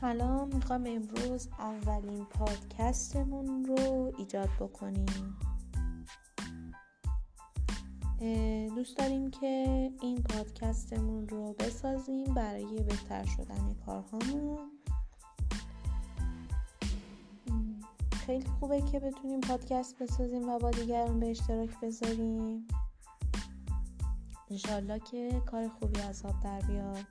سلام می‌خوام امروز اولین پادکستمون رو ایجاد بکنیم. دوست داریم که این پادکستمون رو بسازیم برای بهتر شدن کارهامون. خیلی خوبه که بتونیم پادکست بسازیم و با دیگران به اشتراک بذاریم. انشالله که کار خوبی از آب در بیاد.